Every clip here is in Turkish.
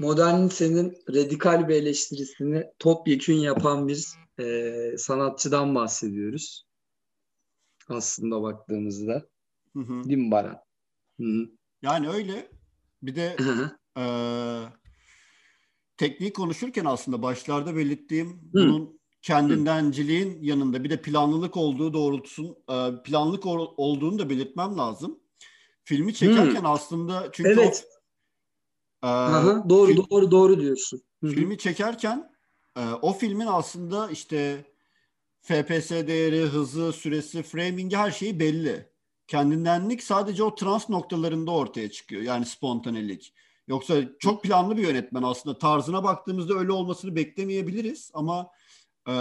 modernitenin radikal bir eleştirisini topyekün yapan bir e, sanatçıdan bahsediyoruz. Aslında baktığımızda. Hı hı. Değil mi Baran? Hı hı. Yani öyle. Bir de Hı hı. e, tekniği konuşurken aslında başlarda belirttiğim bunun kendindenciliğin yanında bir de planlılık olduğu doğrultusun e, planlık ol- olduğunu da belirtmem lazım. Filmi çekerken aslında çünkü Evet. o, e, Aha, doğru film- doğru doğru diyorsun. Hı hı. filmi çekerken e, o filmin aslında işte FPS değeri, hızı, süresi, framing'i her şeyi belli. Kendindenlik sadece o trans noktalarında ortaya çıkıyor. Yani spontanelik. Yoksa çok planlı bir yönetmen aslında. Tarzına baktığımızda öyle olmasını beklemeyebiliriz ama e,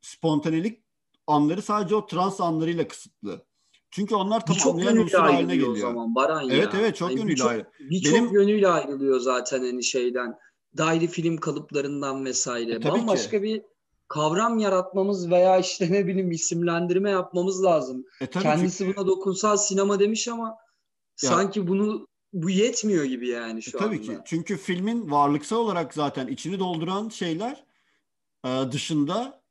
spontanelik anları sadece o trans anlarıyla kısıtlı. Çünkü onlar tamamlayan unsur haline ayrılıyor geliyor. zaman Baran ya. Evet evet çok Hani yönüyle birçok- ayrı. Birçok Benim- yönüyle ayrılıyor zaten hani şeyden. Daire film kalıplarından vesaire. E, tabii ki. Bambaşka bir kavram yaratmamız veya işte ne bileyim isimlendirme yapmamız lazım. E, tabii Kendisi çünkü- buna dokunsal sinema demiş ama sanki bunu bu yetmiyor gibi yani şu E, tabii anda. ki. Çünkü filmin varlıksal olarak zaten içini dolduran şeyler e, dışında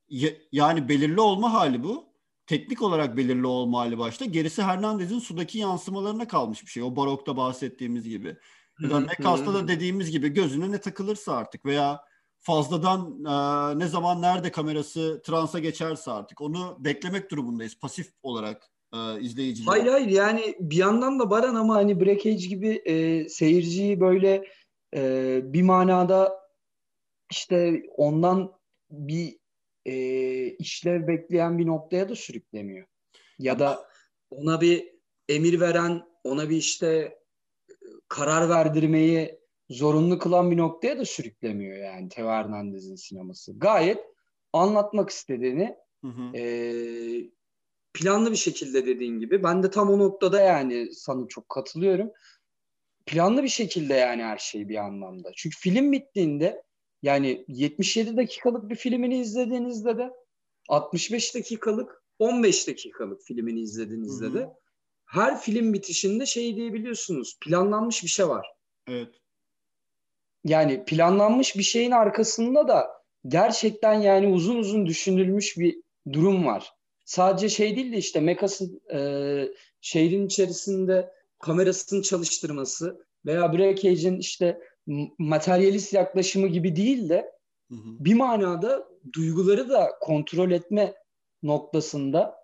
yani belirli olma hali bu. Teknik olarak belirli olma hali başta. Gerisi Hernandez'in sudaki yansımalarına kalmış bir şey. O barokta bahsettiğimiz gibi. Ya da Mekas'ta da dediğimiz gibi gözüne ne takılırsa artık veya fazladan e, ne zaman nerede kamerası transa geçerse artık onu beklemek durumundayız pasif olarak e, izleyiciler. Hayır hayır yani bir yandan da Baran ama hani Breakage gibi e, seyirciyi böyle e, bir manada işte ondan bir e, işlev bekleyen bir noktaya da sürüklemiyor. Ya da ona bir emir veren, ona bir işte e, karar verdirmeyi zorunlu kılan bir noktaya da sürüklemiyor yani Teo Hernandez'in sineması. Gayet anlatmak istediğini Hı hı. ee, planlı bir şekilde dediğin gibi. Ben de tam o noktada yani sana çok katılıyorum. Planlı bir şekilde yani her şey bir anlamda. Çünkü film bittiğinde yani 77 dakikalık bir filmini izlediğinizde de 65 dakikalık 15 dakikalık filmini izlediğinizde de her film bitişinde şey diyebiliyorsunuz. Planlanmış bir şey var. Evet. Yani planlanmış bir şeyin arkasında da gerçekten yani uzun uzun düşünülmüş bir durum var. Sadece şey değil de işte Mekas'ın e, şehrin içerisinde kamerasını çalıştırması veya Breakage'in işte materyalist yaklaşımı gibi değil de Hı hı. bir manada duyguları da kontrol etme noktasında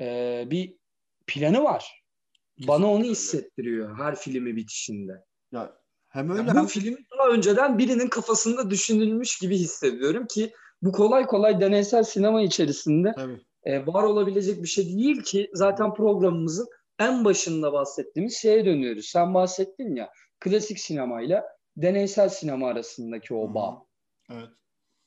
e, bir planı var. Bana onu Kesinlikle hissettiriyor her filmi bitişinde. Ya hem öyle bu hem film daha önceden birinin kafasında düşünülmüş gibi hissediyorum ki bu kolay kolay deneysel sinema içerisinde tabii. e, var olabilecek bir şey değil ki zaten programımızın en başında bahsettiğimiz şeye dönüyoruz. Sen bahsettin ya klasik sinemayla deneysel sinema arasındaki o bağ. Evet.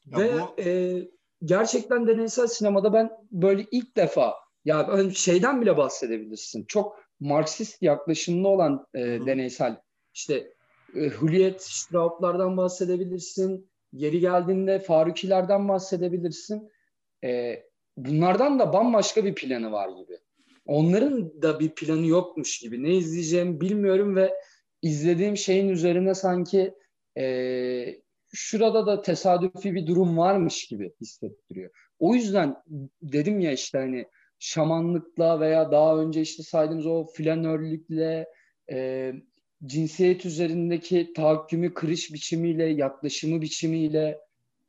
Ya Ve bu e, gerçekten deneysel sinemada ben böyle ilk defa ya şeyden bile bahsedebilirsin. Çok Marksist yaklaşımlı olan e, hı. deneysel işte e, Hürriyet Straub'lardan bahsedebilirsin. Yeri geldiğinde Farukilerden bahsedebilirsin. E, bunlardan da bambaşka bir planı var gibi. Onların da bir planı yokmuş gibi. Ne izleyeceğimi bilmiyorum ve izlediğim şeyin üzerine sanki e, şurada da tesadüfi bir durum varmış gibi hissettiriyor. O yüzden dedim ya işte hani şamanlıkla veya daha önce işte saydığımız o flanörlükle e, cinsiyet üzerindeki tahakkümü kırış biçimiyle, yaklaşımı biçimiyle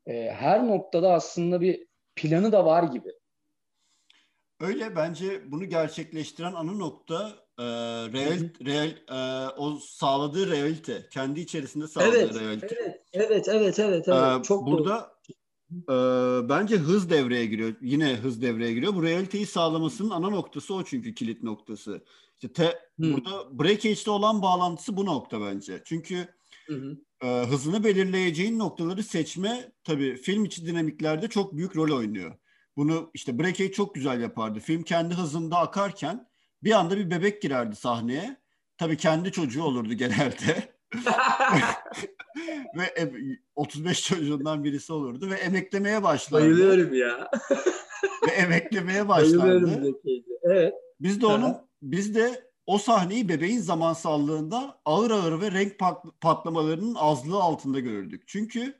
e, her noktada aslında bir planı da var gibi. öyle bence bunu gerçekleştiren ana nokta e, real, Hı real e, o sağladığı realite. Kendi içerisinde sağladığı Evet, realite. evet, evet, evet, evet, evet. Ee, Çok doğru. burada e, bence hız devreye giriyor. Yine hız devreye giriyor. Bu realiteyi sağlamasının ana noktası o çünkü kilit noktası. İşte te, Hı. burada breakage'de olan bağlantısı bu nokta bence. Çünkü e, hızını belirleyeceğin noktaları seçme tabii film içi dinamiklerde çok büyük rol oynuyor. Bunu işte Breakage çok güzel yapardı. Film kendi hızında akarken bir anda bir bebek girerdi sahneye. Tabii kendi çocuğu olurdu genelde. ve em- 35 çocuğundan birisi olurdu ve emeklemeye başlardı. Bayılıyorum ya. Ve emeklemeye başlardı. Evet. Biz de onun biz de o sahneyi bebeğin zamansallığında ağır ağır ve renk patlamalarının azlığı altında görürdük. Çünkü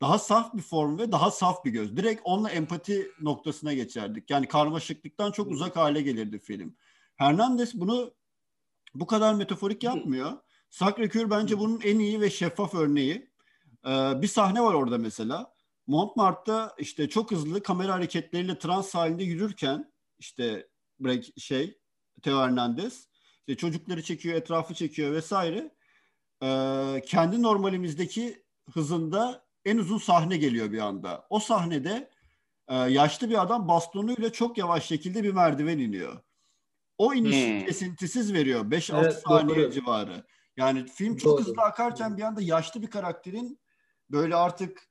daha saf bir form ve daha saf bir göz. Direkt onunla empati noktasına geçerdik. Yani karmaşıklıktan çok uzak hale gelirdi film. Hernandez bunu bu kadar metaforik yapmıyor. Sacré-Cœur bence bunun en iyi ve şeffaf örneği. Ee, bir sahne var orada mesela. Montmartre'da işte çok hızlı kamera hareketleriyle trans halinde yürürken işte break şey Teo Hernandez işte çocukları çekiyor, etrafı çekiyor vesaire. Ee, kendi normalimizdeki hızında en uzun sahne geliyor bir anda. O sahnede e, yaşlı bir adam bastonuyla çok yavaş şekilde bir merdiven iniyor. O iniş hmm. kesintisiz veriyor. 5-6 evet, saniye doğru. civarı. Yani film çok doğru. hızlı akarken bir anda yaşlı bir karakterin böyle artık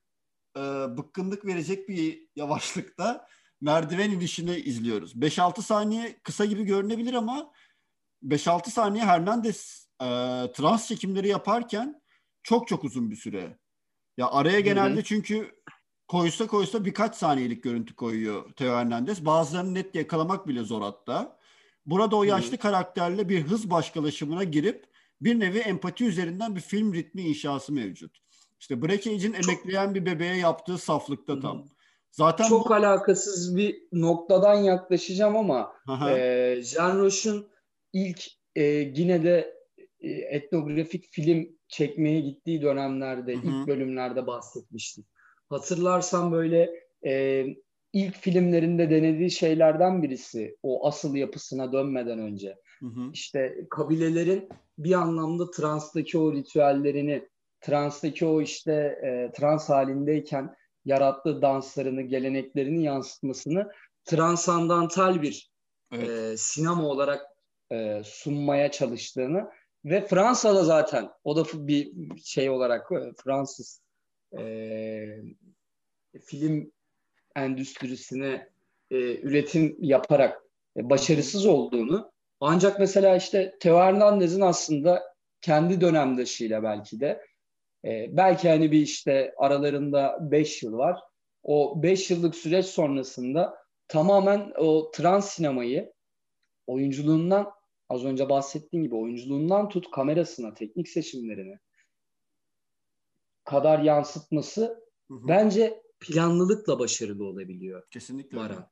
e, bıkkınlık verecek bir yavaşlıkta merdiven inişini izliyoruz. 5-6 saniye kısa gibi görünebilir ama 5-6 saniye Hernandez e, trans çekimleri yaparken çok çok uzun bir süre. Ya araya genelde Hı-hı. çünkü koysa koysa birkaç saniyelik görüntü koyuyor Teo Hernandez. Bazılarını net yakalamak bile zor hatta. Burada o yaşlı Hı-hı. karakterle bir hız başkalaşımına girip bir nevi empati üzerinden bir film ritmi inşası mevcut. İşte Breakage'in emekleyen bir bebeğe yaptığı saflıkta tam. Zaten çok bu... alakasız bir noktadan yaklaşacağım ama e, Jean Roche'un ilk e, yine de e, etnografik film çekmeye gittiği dönemlerde, Hı-hı. ilk bölümlerde bahsetmiştik. Hatırlarsan böyle e, ilk filmlerinde denediği şeylerden birisi o asıl yapısına dönmeden önce. Hı-hı. İşte kabilelerin bir anlamda transtaki o ritüellerini, transtaki o işte e, trans halindeyken yarattığı danslarını, geleneklerini yansıtmasını transandantal bir evet. e, sinema olarak e, sunmaya çalıştığını ve Fransa'da zaten o da bir şey olarak e, Fransız e, film endüstrisine e, üretim yaparak e, başarısız olduğunu ancak mesela işte Teo Hernandez'in aslında kendi dönemdaşıyla belki de e, belki hani bir işte aralarında 5 yıl var. O 5 yıllık süreç sonrasında tamamen o trans sinemayı oyunculuğundan az önce bahsettiğim gibi oyunculuğundan tut kamerasına, teknik seçimlerine kadar yansıtması hı hı. bence planlılıkla başarılı olabiliyor. Kesinlikle. Baran.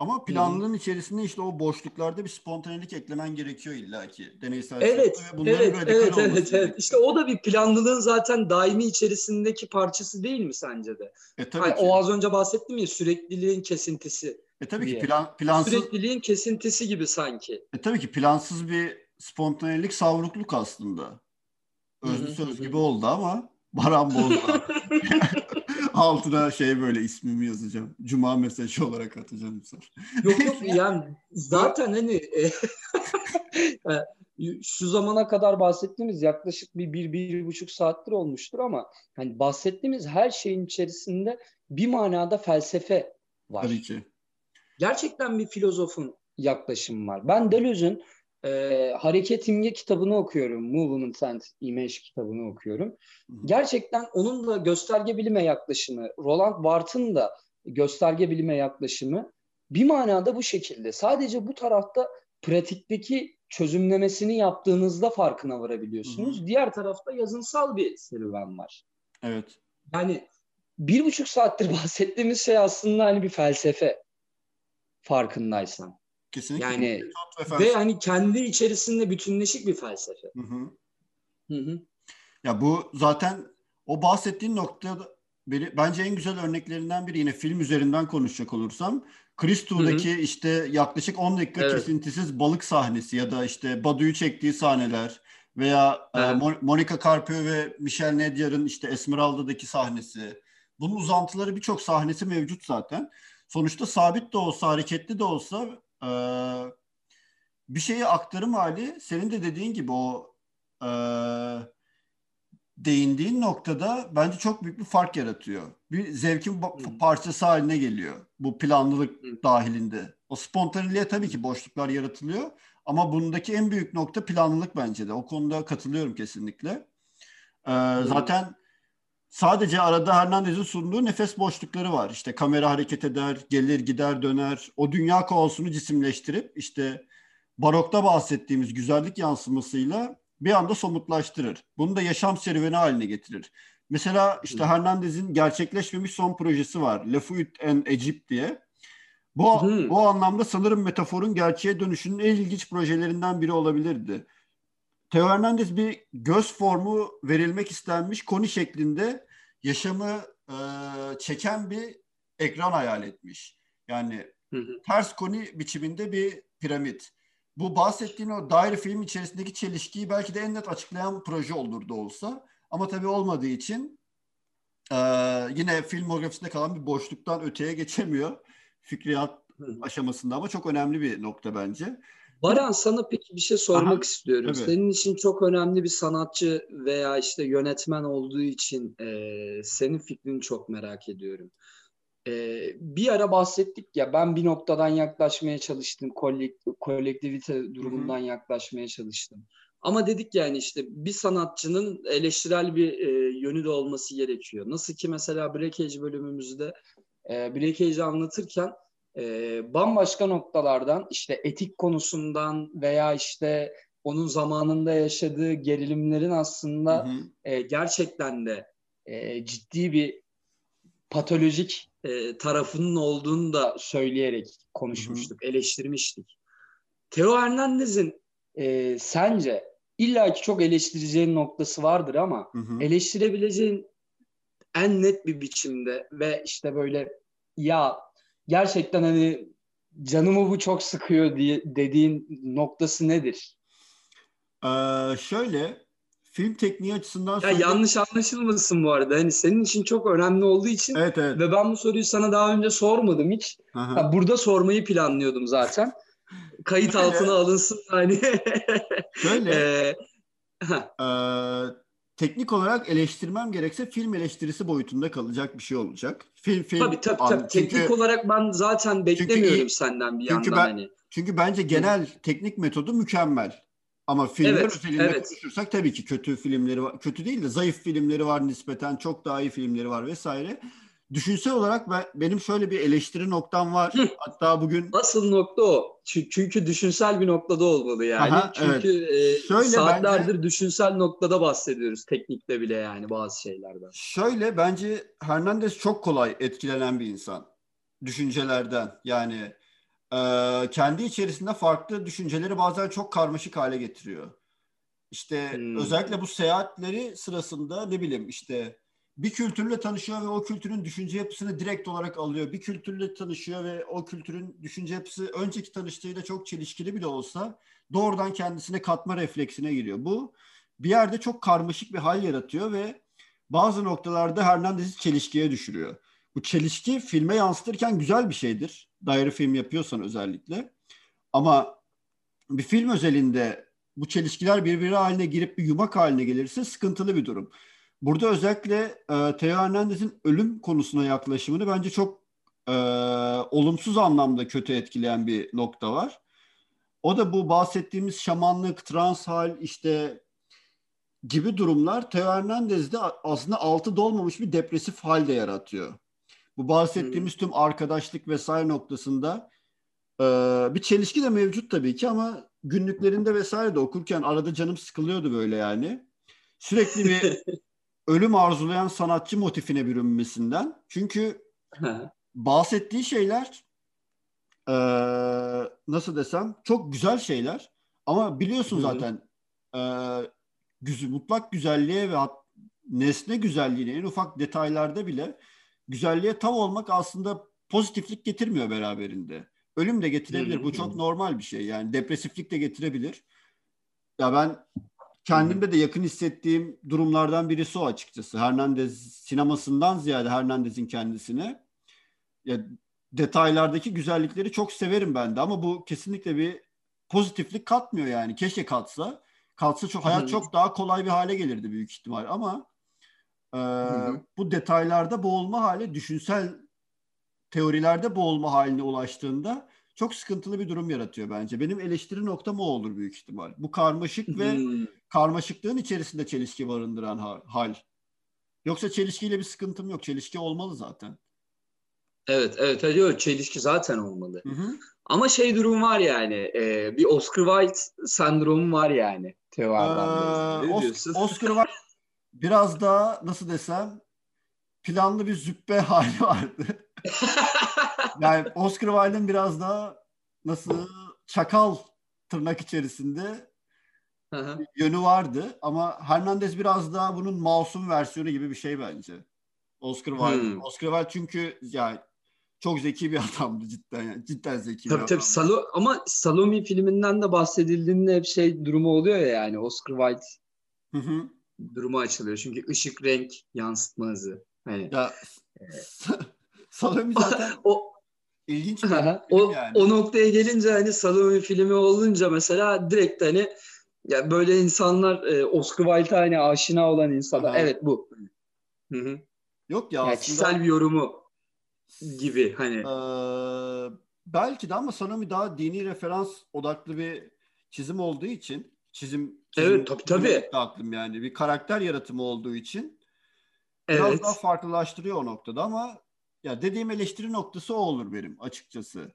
Ama planlılığın içerisinde işte o boşluklarda bir spontanelik eklemen gerekiyor illaki. Deneysel evet, ve evet, evet, evet, evet. İşte o da bir planlılığın zaten daimi içerisindeki parçası değil mi sence de? E, tabii hani ki. O az önce bahsettim ya sürekliliğin kesintisi. E tabii diye. ki plan, plansız... Sürekliliğin kesintisi gibi sanki. E tabii ki plansız bir spontanelik savrukluk aslında. Özlü söz gibi oldu ama Baran bozdu. Altına şey böyle ismimi yazacağım. Cuma mesajı olarak atacağım. yok yok yani zaten hani e, e, şu zamana kadar bahsettiğimiz yaklaşık bir, bir, bir buçuk saattir olmuştur ama hani bahsettiğimiz her şeyin içerisinde bir manada felsefe var. Tabii ki gerçekten bir filozofun yaklaşımı var. Ben Deleuze'ün e, Hareket İmge kitabını okuyorum. Movement and Image kitabını okuyorum. Gerçekten onun da gösterge bilime yaklaşımı, Roland Barthes'ın da gösterge bilime yaklaşımı bir manada bu şekilde. Sadece bu tarafta pratikteki çözümlemesini yaptığınızda farkına varabiliyorsunuz. Hı hı. Diğer tarafta yazınsal bir serüven var. Evet. Yani bir buçuk saattir bahsettiğimiz şey aslında hani bir felsefe farkındaysan. Kesinlikle. Yani ve, ve hani kendi içerisinde bütünleşik bir felsefe. Hı hı. Hı hı. Ya bu zaten o bahsettiğin noktada beni, bence en güzel örneklerinden biri yine film üzerinden konuşacak olursam Kristo'daki işte yaklaşık 10 dakika evet. kesintisiz balık sahnesi ya da işte Badu'yu çektiği sahneler veya evet. e, Monica Carpio ve Michel Nedyar'ın işte Esmeralda'daki sahnesi. Bunun uzantıları birçok sahnesi mevcut zaten sonuçta sabit de olsa hareketli de olsa e, bir şeyi aktarım hali senin de dediğin gibi o e, değindiğin noktada bence çok büyük bir fark yaratıyor. Bir zevkin hmm. parçası haline geliyor bu planlılık hmm. dahilinde. O spontaneliğe tabii ki boşluklar yaratılıyor ama bundaki en büyük nokta planlılık bence de. O konuda katılıyorum kesinlikle. Ee. Zaten Sadece arada Hernandez'in sunduğu nefes boşlukları var. İşte kamera hareket eder, gelir gider döner. O dünya kaosunu cisimleştirip işte barokta bahsettiğimiz güzellik yansımasıyla bir anda somutlaştırır. Bunu da yaşam serüveni haline getirir. Mesela işte Hernandez'in gerçekleşmemiş son projesi var. Le Fuite en Egypte diye. Bu, hmm. bu anlamda sanırım metaforun gerçeğe dönüşünün en ilginç projelerinden biri olabilirdi. Teo Hernandez bir göz formu verilmek istenmiş koni şeklinde yaşamı e, çeken bir ekran hayal etmiş. Yani hı hı. ters koni biçiminde bir piramit. Bu bahsettiğin o daire film içerisindeki çelişkiyi belki de en net açıklayan proje olurdu olsa. Ama tabii olmadığı için e, yine filmografisinde kalan bir boşluktan öteye geçemiyor. Fikriyat aşamasında ama çok önemli bir nokta bence. Baran sana peki bir şey sormak Aha, istiyorum. Tabii. Senin için çok önemli bir sanatçı veya işte yönetmen olduğu için e, senin fikrini çok merak ediyorum. E, bir ara bahsettik ya ben bir noktadan yaklaşmaya çalıştım. Kolektivite durumundan Hı-hı. yaklaşmaya çalıştım. Ama dedik yani işte bir sanatçının eleştirel bir e, yönü de olması gerekiyor. Nasıl ki mesela Breakage bölümümüzde e, Breakage'i anlatırken e, bambaşka noktalardan işte etik konusundan veya işte onun zamanında yaşadığı gerilimlerin aslında hı hı. E, gerçekten de e, ciddi bir patolojik e, tarafının olduğunu da söyleyerek konuşmuştuk, hı hı. eleştirmiştik. Teo Hernandez'in e, sence illaki çok eleştireceğin noktası vardır ama hı hı. eleştirebileceğin en net bir biçimde ve işte böyle ya gerçekten hani canımı bu çok sıkıyor diye dediğin noktası nedir? Ee, şöyle film tekniği açısından ya sonra... yanlış anlaşılmasın bu arada. Hani senin için çok önemli olduğu için evet, evet. ve ben bu soruyu sana daha önce sormadım hiç. Ha, burada sormayı planlıyordum zaten. Kayıt altına alınsın hani. Şöyle. ee, e, teknik olarak eleştirmem gerekse film eleştirisi boyutunda kalacak bir şey olacak. Film film. Tabii tabii, tabii. An, çünkü, teknik olarak ben zaten beklemiyorum çünkü, senden bir çünkü yandan ben, hani. Çünkü bence genel Hı. teknik metodu mükemmel. Ama filmler evet, özelinde evet. konuşursak tabii ki kötü filmleri var. Kötü değil de zayıf filmleri var nispeten. Çok daha iyi filmleri var vesaire. Düşünsel olarak ben, benim şöyle bir eleştiri noktam var. Hı. Hatta bugün... Asıl nokta o. Çünkü düşünsel bir noktada olmalı yani. Aha, Çünkü evet. şöyle saatlerdir bence, düşünsel noktada bahsediyoruz teknikte bile yani bazı şeylerden. Şöyle bence Hernandez çok kolay etkilenen bir insan. Düşüncelerden yani e, kendi içerisinde farklı düşünceleri bazen çok karmaşık hale getiriyor. İşte hmm. özellikle bu seyahatleri sırasında ne bileyim işte bir kültürle tanışıyor ve o kültürün düşünce yapısını direkt olarak alıyor. Bir kültürle tanışıyor ve o kültürün düşünce yapısı önceki tanıştığıyla çok çelişkili bile olsa doğrudan kendisine katma refleksine giriyor. Bu bir yerde çok karmaşık bir hal yaratıyor ve bazı noktalarda Hernandez'i çelişkiye düşürüyor. Bu çelişki filme yansıtırken güzel bir şeydir. Daire film yapıyorsan özellikle. Ama bir film özelinde bu çelişkiler birbiri haline girip bir yumak haline gelirse sıkıntılı bir durum. Burada özellikle e, Theo Hernandez'in ölüm konusuna yaklaşımını bence çok e, olumsuz anlamda kötü etkileyen bir nokta var. O da bu bahsettiğimiz şamanlık, trans hal işte gibi durumlar Theo Hernandez'de aslında altı dolmamış bir depresif hal de yaratıyor. Bu bahsettiğimiz hmm. tüm arkadaşlık vesaire noktasında e, bir çelişki de mevcut tabii ki ama günlüklerinde vesaire de okurken arada canım sıkılıyordu böyle yani. Sürekli bir ölüm arzulayan sanatçı motifine bürünmesinden. Çünkü bahsettiği şeyler e, nasıl desem çok güzel şeyler ama biliyorsun zaten e, güz, mutlak güzelliğe ve hat, nesne güzelliğine en ufak detaylarda bile güzelliğe tav olmak aslında pozitiflik getirmiyor beraberinde. Ölüm de getirebilir. Bu çok normal bir şey. Yani depresiflik de getirebilir. Ya ben kendimde de yakın hissettiğim durumlardan birisi o açıkçası. Hernandez sinemasından ziyade Hernandez'in kendisine ya, detaylardaki güzellikleri çok severim ben de ama bu kesinlikle bir pozitiflik katmıyor yani. Keşke katsa. Katsa çok hayat çok daha kolay bir hale gelirdi büyük ihtimal ama e, bu detaylarda boğulma hali düşünsel teorilerde boğulma haline ulaştığında çok sıkıntılı bir durum yaratıyor bence. Benim eleştiri noktam o olur büyük ihtimal. Bu karmaşık ve hmm. karmaşıklığın içerisinde çelişki barındıran hal. Yoksa çelişkiyle bir sıkıntım yok. Çelişki olmalı zaten. Evet, evet, evet. Çelişki zaten olmalı. Hı hı. Ama şey durum var yani. E, bir Oscar Wilde sendromu var yani. Ne diyorsun? Oscar Wilde biraz daha nasıl desem planlı bir züppe hali vardı. yani Oscar Wilde'ın biraz daha nasıl çakal tırnak içerisinde yönü vardı ama Hernandez biraz daha bunun masum versiyonu gibi bir şey bence. Oscar Wilde. Hmm. Oscar Wilde çünkü yani çok zeki bir adamdı cidden yani. Cidden zeki tabii, tabii. Salo ama Salome filminden de bahsedildiğinde hep şey durumu oluyor ya yani Oscar Wilde hı hı. durumu açılıyor. Çünkü ışık renk yansıtma hızı. Hani, ya Salome zaten o ilginç bir o, yani. o noktaya gelince hani Salome filmi olunca mesela direkt hani ya böyle insanlar e, Oscar Wilde'a hani aşina olan insanlar. Aha. Evet bu. Hı hı. Yok ya yani aslında. Kişisel bir yorumu gibi hani. Ee, belki de ama Salome daha dini referans odaklı bir çizim olduğu için çizim, çizim Evet tabii tabii. Aklım yani bir karakter yaratımı olduğu için biraz evet. daha farklılaştırıyor o noktada ama ya dediğim eleştiri noktası o olur benim açıkçası.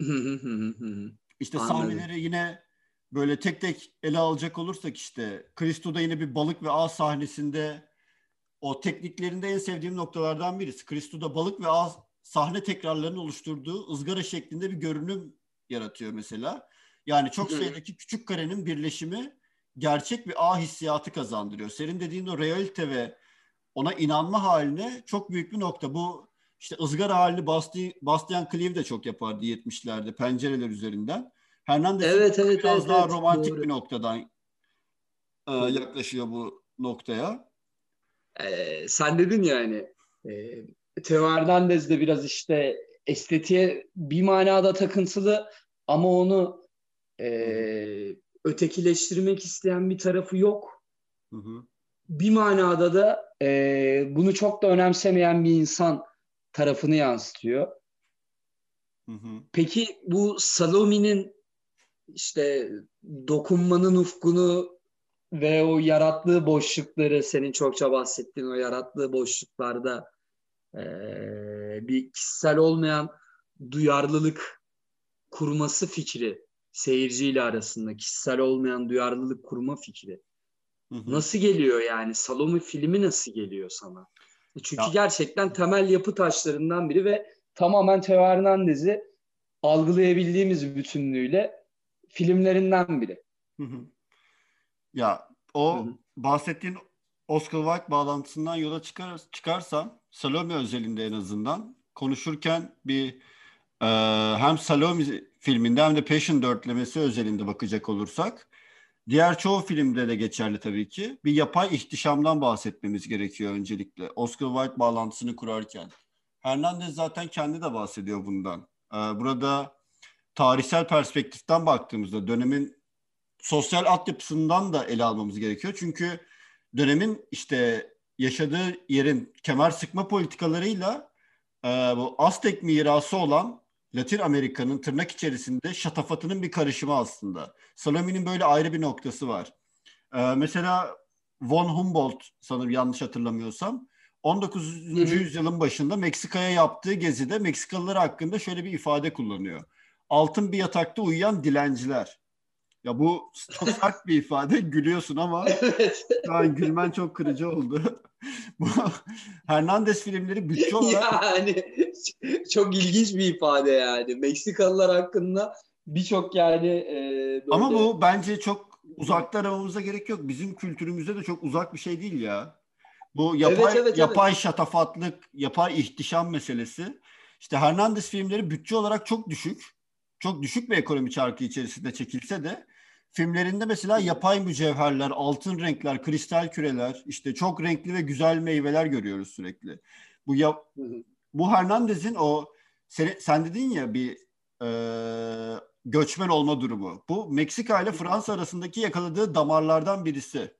İşte sahneleri yine böyle tek tek ele alacak olursak işte Kristo'da yine bir balık ve ağ sahnesinde o tekniklerinde en sevdiğim noktalardan birisi. Kristo'da balık ve ağ sahne tekrarlarının oluşturduğu ızgara şeklinde bir görünüm yaratıyor mesela. Yani çok sayıdaki küçük karenin birleşimi gerçek bir ağ hissiyatı kazandırıyor. Senin dediğin o realite ve ona inanma haline çok büyük bir nokta. Bu işte ızgara halini Basti, Bastian Cleve de çok yapardı 70'lerde pencereler üzerinden. Hernandez evet, evet, biraz evet, daha evet, romantik doğru. bir noktadan e, yaklaşıyor bu noktaya. Ee, sen dedin yani e, Teo Hernandez de biraz işte estetiğe bir manada takıntılı ama onu e, ötekileştirmek isteyen bir tarafı yok. Hı hı. Bir manada da e, bunu çok da önemsemeyen bir insan tarafını yansıtıyor. Hı hı. Peki bu Salomi'nin işte dokunmanın ufkunu ve o yarattığı boşlukları senin çokça bahsettiğin o yarattığı boşluklarda e, bir kişisel olmayan duyarlılık kurması fikri seyirciyle arasında kişisel olmayan duyarlılık kurma fikri hı hı. nasıl geliyor yani Salome filmi nasıl geliyor sana? Çünkü ya. gerçekten temel yapı taşlarından biri ve tamamen Teo Hernandez'i algılayabildiğimiz bütünlüğüyle filmlerinden biri. Hı hı. Ya o hı hı. bahsettiğin Oscar Wilde bağlantısından yola çıkar, çıkarsam Salome özelinde en azından konuşurken bir e, hem Salome filminde hem de Passion dörtlemesi özelinde bakacak olursak diğer çoğu filmde de geçerli tabii ki. Bir yapay ihtişamdan bahsetmemiz gerekiyor öncelikle. Oscar Wilde bağlantısını kurarken. Hernandez zaten kendi de bahsediyor bundan. Ee, burada tarihsel perspektiften baktığımızda dönemin sosyal altyapısından da ele almamız gerekiyor. Çünkü dönemin işte yaşadığı yerin kemer sıkma politikalarıyla e, bu Aztek mirası olan Latin Amerika'nın tırnak içerisinde şatafatının bir karışımı aslında. Salome'nin böyle ayrı bir noktası var. E, mesela von Humboldt sanırım yanlış hatırlamıyorsam 19. Hı-hı. yüzyılın başında Meksika'ya yaptığı gezide Meksikalılar hakkında şöyle bir ifade kullanıyor altın bir yatakta uyuyan dilenciler. Ya bu çok sert bir ifade. Gülüyorsun ama evet. şu an gülmen çok kırıcı oldu. bu Hernandez filmleri bütçe olarak... Yani çok ilginç bir ifade yani. Meksikalılar hakkında birçok yani... E, böyle... Ama bu bence çok uzakta aramamıza gerek yok. Bizim kültürümüzde de çok uzak bir şey değil ya. Bu yapay, evet, evet, yapay evet. şatafatlık, yapay ihtişam meselesi. İşte Hernandez filmleri bütçe olarak çok düşük çok düşük bir ekonomi çarkı içerisinde çekilse de filmlerinde mesela yapay mücevherler, altın renkler, kristal küreler, işte çok renkli ve güzel meyveler görüyoruz sürekli. Bu ya, bu Hernandez'in o sen, sen dedin ya bir e, göçmen olma durumu. Bu Meksika ile Fransa arasındaki yakaladığı damarlardan birisi.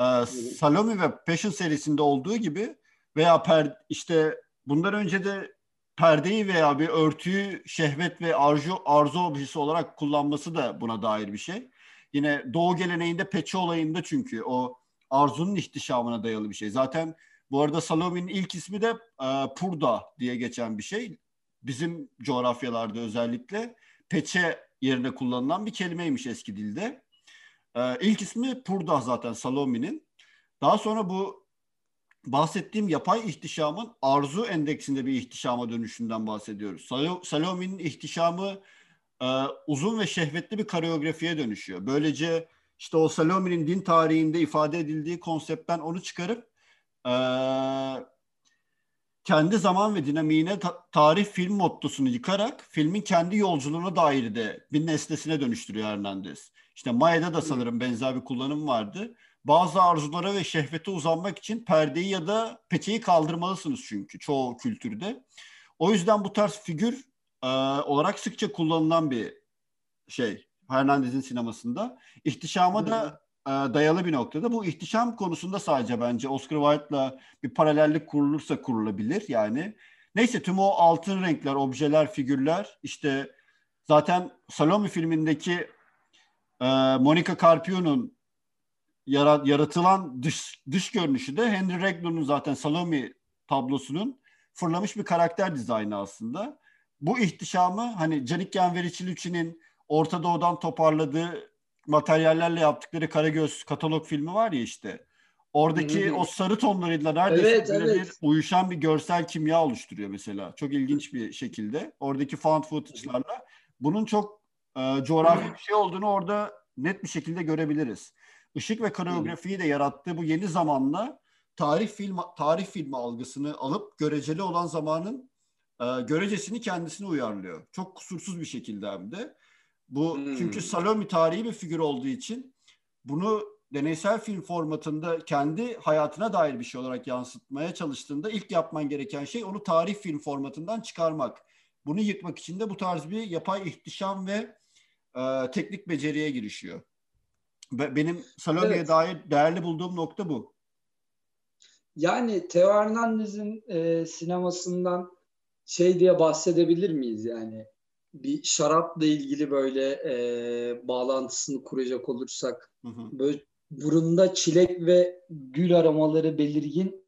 E, Salome ve Passion serisinde olduğu gibi veya per, işte bundan önce de perdeyi veya bir örtüyü şehvet ve arzu, arzu objesi olarak kullanması da buna dair bir şey. Yine Doğu geleneğinde peçe olayında çünkü o arzunun ihtişamına dayalı bir şey. Zaten bu arada Salome'nin ilk ismi de e, Purda diye geçen bir şey. bizim coğrafyalarda özellikle peçe yerine kullanılan bir kelimeymiş eski dilde. Ee, ilk ismi Purdah zaten Salomi'nin. Daha sonra bu bahsettiğim yapay ihtişamın arzu endeksinde bir ihtişama dönüşünden bahsediyoruz. Salomi'nin ihtişamı e, uzun ve şehvetli bir koreografiye dönüşüyor. Böylece işte o Salomi'nin din tarihinde ifade edildiği konseptten onu çıkarıp e, kendi zaman ve dinamiğine ta- tarih film mottosunu yıkarak filmin kendi yolculuğuna dair de bir nesnesine dönüştürüyor Hernandez. İşte Maya'da da sanırım benzer bir kullanım vardı. Bazı arzulara ve şehvete uzanmak için perdeyi ya da peçeyi kaldırmalısınız çünkü çoğu kültürde. O yüzden bu tarz figür e, olarak sıkça kullanılan bir şey Hernandez'in sinemasında. İhtişama da e, dayalı bir noktada. Bu ihtişam konusunda sadece bence Oscar Wilde'la bir paralellik kurulursa kurulabilir yani. Neyse tüm o altın renkler, objeler, figürler işte zaten Salome filmindeki e, Monica Carpio'nun yaratılan dış, dış görünüşü de Henry Regnon'un zaten Salome tablosunun fırlamış bir karakter dizaynı aslında. Bu ihtişamı hani Canik Yanvericiliucci'nin Orta Doğu'dan toparladığı materyallerle yaptıkları Karagöz katalog filmi var ya işte. Oradaki hmm. o sarı tonlarıyla neredeyse evet, evet. bir uyuşan bir görsel kimya oluşturuyor mesela. Çok ilginç bir şekilde. Oradaki found footage'larla bunun çok e, coğrafi bir şey olduğunu orada net bir şekilde görebiliriz. Işık ve koreografiyi de yarattığı bu yeni zamanla tarih film tarih filmi algısını alıp göreceli olan zamanın e, görecesini kendisine uyarlıyor. Çok kusursuz bir şekilde hem de. Bu hmm. çünkü Salome tarihi bir figür olduğu için bunu deneysel film formatında kendi hayatına dair bir şey olarak yansıtmaya çalıştığında ilk yapman gereken şey onu tarih film formatından çıkarmak. Bunu yıkmak için de bu tarz bir yapay ihtişam ve e, teknik beceriye girişiyor. Benim Salome'ye evet. dair değerli bulduğum nokta bu. Yani Teo Hernandez'in e, sinemasından şey diye bahsedebilir miyiz yani? bir şarapla ilgili böyle e, bağlantısını kuracak olursak hı hı. böyle burunda çilek ve gül aromaları belirgin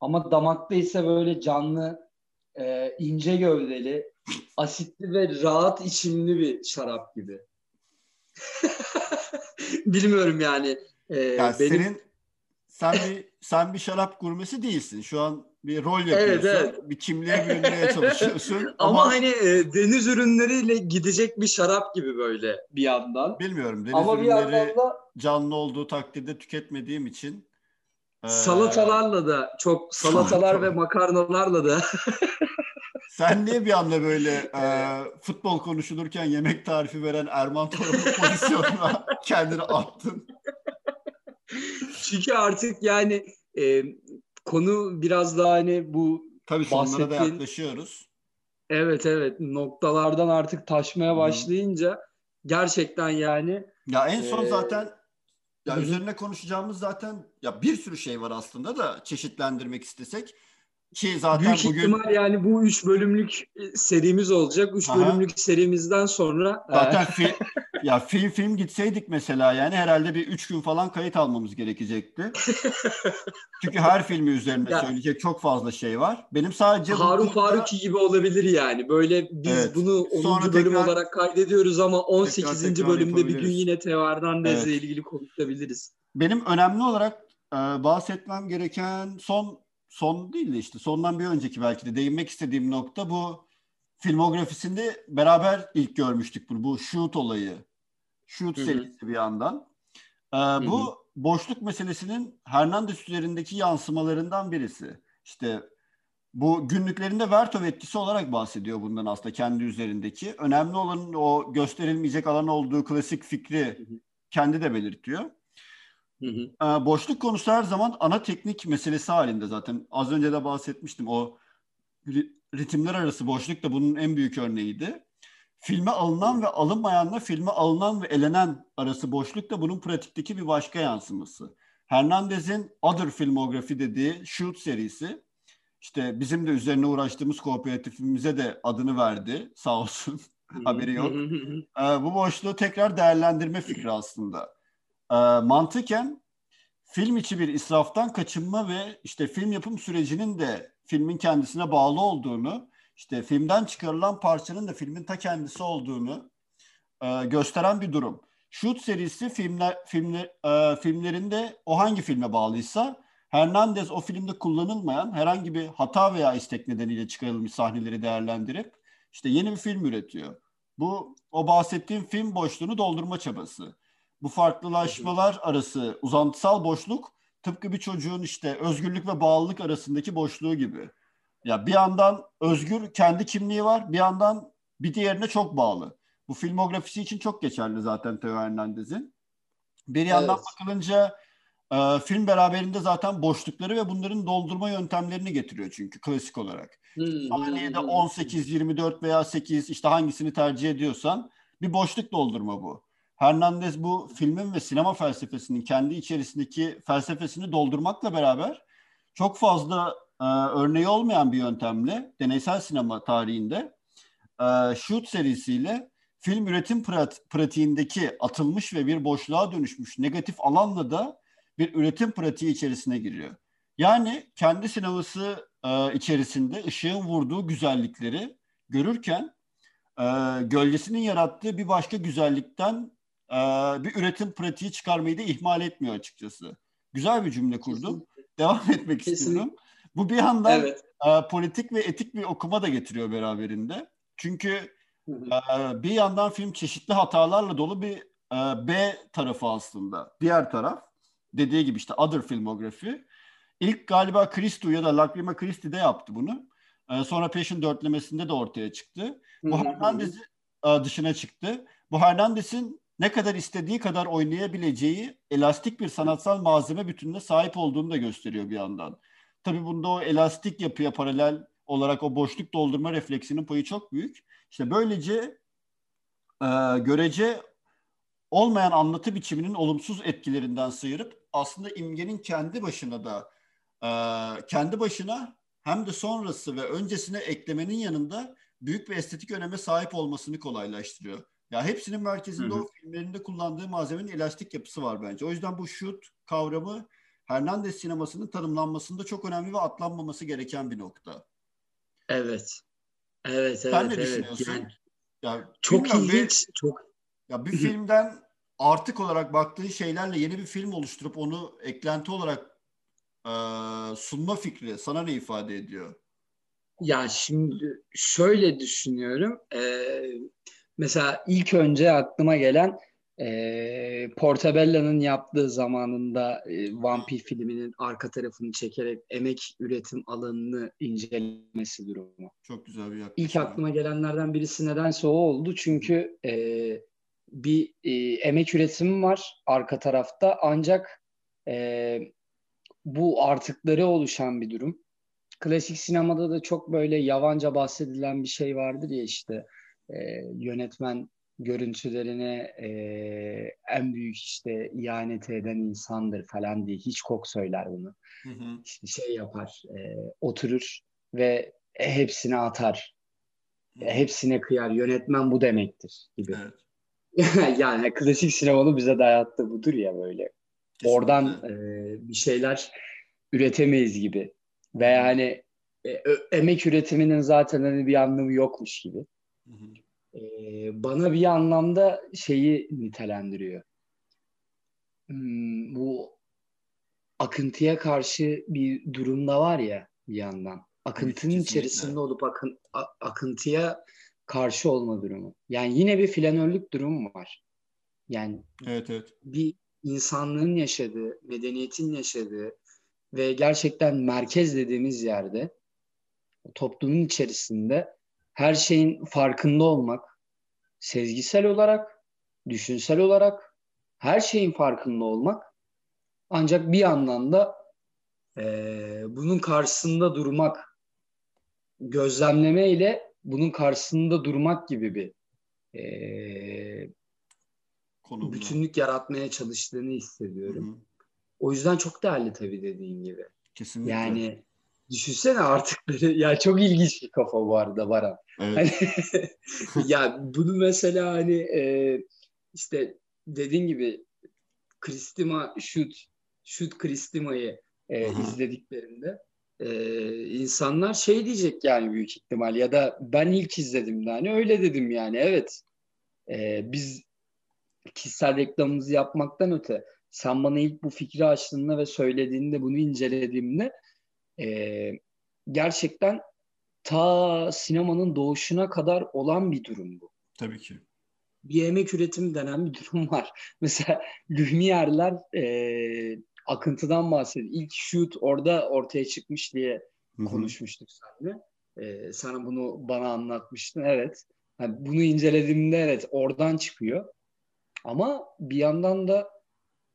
ama damakta ise böyle canlı e, ince gövdeli asitli ve rahat içimli bir şarap gibi. Bilmiyorum yani. E, yani benim... senin sen bir sen bir şarap gurmesi değilsin. Şu an bir rol yapıyorsun. Evet, evet. Bir kimliğe bürünmeye çalışıyorsun. ama, ama hani e, deniz ürünleriyle gidecek bir şarap gibi böyle bir yandan. Bilmiyorum. Deniz ama ürünleri bir da, canlı olduğu takdirde tüketmediğim için. E, salatalarla da çok salatalar ve makarnalarla da. Sen niye bir anda böyle e, futbol konuşulurken yemek tarifi veren Erman Torun'un pozisyonuna kendini attın? Çünkü artık yani e, konu biraz daha hani bu Tabii sonlara da yaklaşıyoruz. Evet evet noktalardan artık taşmaya başlayınca Hı. gerçekten yani ya en son e, zaten ya Hı. üzerine konuşacağımız zaten ya bir sürü şey var aslında da çeşitlendirmek istesek ki zaten Büyük bugün... ihtimal yani bu üç bölümlük e, serimiz olacak. Üç Aha. bölümlük serimizden sonra... E, zaten fi, ya film film gitseydik mesela yani herhalde bir üç gün falan kayıt almamız gerekecekti. Çünkü her filmi üzerine ya, söyleyecek çok fazla şey var. Benim sadece... Harun burada... Faruki gibi olabilir yani. Böyle biz evet. bunu 10. Sonra bölüm tekrar, olarak kaydediyoruz ama 18. Tekrar tekrar bölümde bir gün yine Tevardan evet. ilgili konuşabiliriz. Benim önemli olarak e, bahsetmem gereken son son değil de işte sondan bir önceki belki de değinmek istediğim nokta bu filmografisinde beraber ilk görmüştük bunu. Bu shoot olayı. Shoot Hı-hı. serisi bir yandan. Ee, bu boşluk meselesinin Hernandez üzerindeki yansımalarından birisi. İşte bu günlüklerinde Vertov etkisi olarak bahsediyor bundan aslında kendi üzerindeki. Önemli olan o gösterilmeyecek alan olduğu klasik fikri Hı-hı. kendi de belirtiyor. Hı hı. boşluk konusu her zaman ana teknik meselesi halinde zaten. Az önce de bahsetmiştim. O ritimler arası boşluk da bunun en büyük örneğiydi. Filme alınan ve alınmayanla filme alınan ve elenen arası boşluk da bunun pratikteki bir başka yansıması. Hernandez'in Other Filmography dediği Shoot serisi işte bizim de üzerine uğraştığımız kooperatifimize de adını verdi sağ olsun haberi yok. bu boşluğu tekrar değerlendirme fikri aslında e, mantıken film içi bir israftan kaçınma ve işte film yapım sürecinin de filmin kendisine bağlı olduğunu, işte filmden çıkarılan parçanın da filmin ta kendisi olduğunu e, gösteren bir durum. Shoot serisi filmler filmler e, filmlerinde o hangi filme bağlıysa Hernandez o filmde kullanılmayan herhangi bir hata veya istek nedeniyle çıkarılmış sahneleri değerlendirip işte yeni bir film üretiyor. Bu o bahsettiğim film boşluğunu doldurma çabası. Bu farklılaşmalar arası uzantısal boşluk tıpkı bir çocuğun işte özgürlük ve bağlılık arasındaki boşluğu gibi. Ya bir yandan özgür kendi kimliği var, bir yandan bir diğerine çok bağlı. Bu filmografisi için çok geçerli zaten Teo Hernandez'in. Bir yandan evet. bakılınca e, film beraberinde zaten boşlukları ve bunların doldurma yöntemlerini getiriyor çünkü klasik olarak. Hmm. Saniyede 18, 24 veya 8 işte hangisini tercih ediyorsan bir boşluk doldurma bu. Hernandez bu filmin ve sinema felsefesinin kendi içerisindeki felsefesini doldurmakla beraber çok fazla e, örneği olmayan bir yöntemle deneysel sinema tarihinde e, Shoot serisiyle film üretim prat- pratiğindeki atılmış ve bir boşluğa dönüşmüş negatif alanla da bir üretim pratiği içerisine giriyor. Yani kendi sineması e, içerisinde ışığın vurduğu güzellikleri görürken e, gölgesinin yarattığı bir başka güzellikten e, bir üretim pratiği çıkarmayı da ihmal etmiyor açıkçası. Güzel bir cümle kurdum. Kesinlikle. Devam etmek Kesinlikle. istiyorum. Bu bir yandan evet. e, politik ve etik bir okuma da getiriyor beraberinde. Çünkü e, bir yandan film çeşitli hatalarla dolu bir e, B tarafı aslında. Diğer taraf dediği gibi işte Other Filmography. İlk galiba Christu ya da Lacrima Christi'de yaptı bunu. E, sonra Passion dörtlemesinde de ortaya çıktı. Bu Hernandez'i dışına çıktı. Bu Hernandez'in ne kadar istediği kadar oynayabileceği elastik bir sanatsal malzeme bütününe sahip olduğunu da gösteriyor bir yandan. Tabii bunda o elastik yapıya paralel olarak o boşluk doldurma refleksinin payı çok büyük. İşte böylece e, görece olmayan anlatı biçiminin olumsuz etkilerinden sıyırıp aslında imgenin kendi başına da e, kendi başına hem de sonrası ve öncesine eklemenin yanında büyük bir estetik öneme sahip olmasını kolaylaştırıyor. Ya hepsinin merkezinde hı hı. o filmlerinde kullandığı malzemenin elastik yapısı var bence. O yüzden bu shoot kavramı Hernandez sinemasının tanımlanmasında çok önemli ve atlanmaması gereken bir nokta. Evet. Evet, evet. Sen ne evet. düşünüyorsun? Yani, ya, çok ilginç. Bir, çok. Ya bir filmden artık olarak baktığın şeylerle yeni bir film oluşturup onu eklenti olarak e, sunma fikri sana ne ifade ediyor? Ya şimdi şöyle düşünüyorum. Ee, mesela ilk önce aklıma gelen e, Portabella'nın yaptığı zamanında e, Vampir filminin arka tarafını çekerek emek üretim alanını incelemesi durumu. Çok güzel bir yaklaşım. İlk aklıma gelenlerden birisi nedense o oldu. Çünkü e, bir e, emek üretimi var arka tarafta ancak e, bu artıkları oluşan bir durum. Klasik sinemada da çok böyle yavanca bahsedilen bir şey vardır ya işte e, yönetmen görüntülerine e, en büyük işte ihanet eden insandır falan diye hiç kok söyler bunu. Hı hı. İşte şey yapar, e, oturur ve hepsini atar. Hı. Hepsine kıyar. Yönetmen bu demektir gibi. Evet. yani klasik sinemanın bize dayattığı budur ya böyle. Kesinlikle. Oradan e, bir şeyler üretemeyiz gibi. Ve yani e, emek üretiminin zaten hani bir anlamı yokmuş gibi. Hı hı e, bana bir anlamda şeyi nitelendiriyor. Hmm, bu akıntıya karşı bir durumda var ya bir yandan. Akıntının evet, içerisinde olup akın, a, akıntıya karşı olma durumu. Yani yine bir flanörlük durumu var. Yani evet, evet. bir insanlığın yaşadığı, medeniyetin yaşadığı ve gerçekten merkez dediğimiz yerde toplumun içerisinde her şeyin farkında olmak, sezgisel olarak, düşünsel olarak her şeyin farkında olmak ancak bir yandan da e, bunun karşısında durmak, gözlemleme ile bunun karşısında durmak gibi bir e, bütünlük yaratmaya çalıştığını hissediyorum. Hı hı. O yüzden çok değerli tabii dediğin gibi. Kesinlikle. Yani Düşünsene artıkları. Ya çok ilginç bir kafa bu arada Baran. Evet. Hani, ya bunu mesela hani e, işte dediğin gibi Kristima Shoot Shoot Kristima'yı e, izlediklerinde Ee, insanlar şey diyecek yani büyük ihtimal ya da ben ilk izledim de hani öyle dedim yani evet Ee, biz kişisel reklamımızı yapmaktan öte sen bana ilk bu fikri açtığında ve söylediğinde bunu incelediğimde e, gerçekten ta sinemanın doğuşuna kadar olan bir durum bu. Tabii ki. Bir emek üretimi denen bir durum var. Mesela Lumiere'ler e, akıntıdan bahsediyor. İlk shoot orada ortaya çıkmış diye Hı-hı. konuşmuştuk seninle. E, sana bunu bana anlatmıştın. Evet. Yani bunu incelediğimde evet oradan çıkıyor. Ama bir yandan da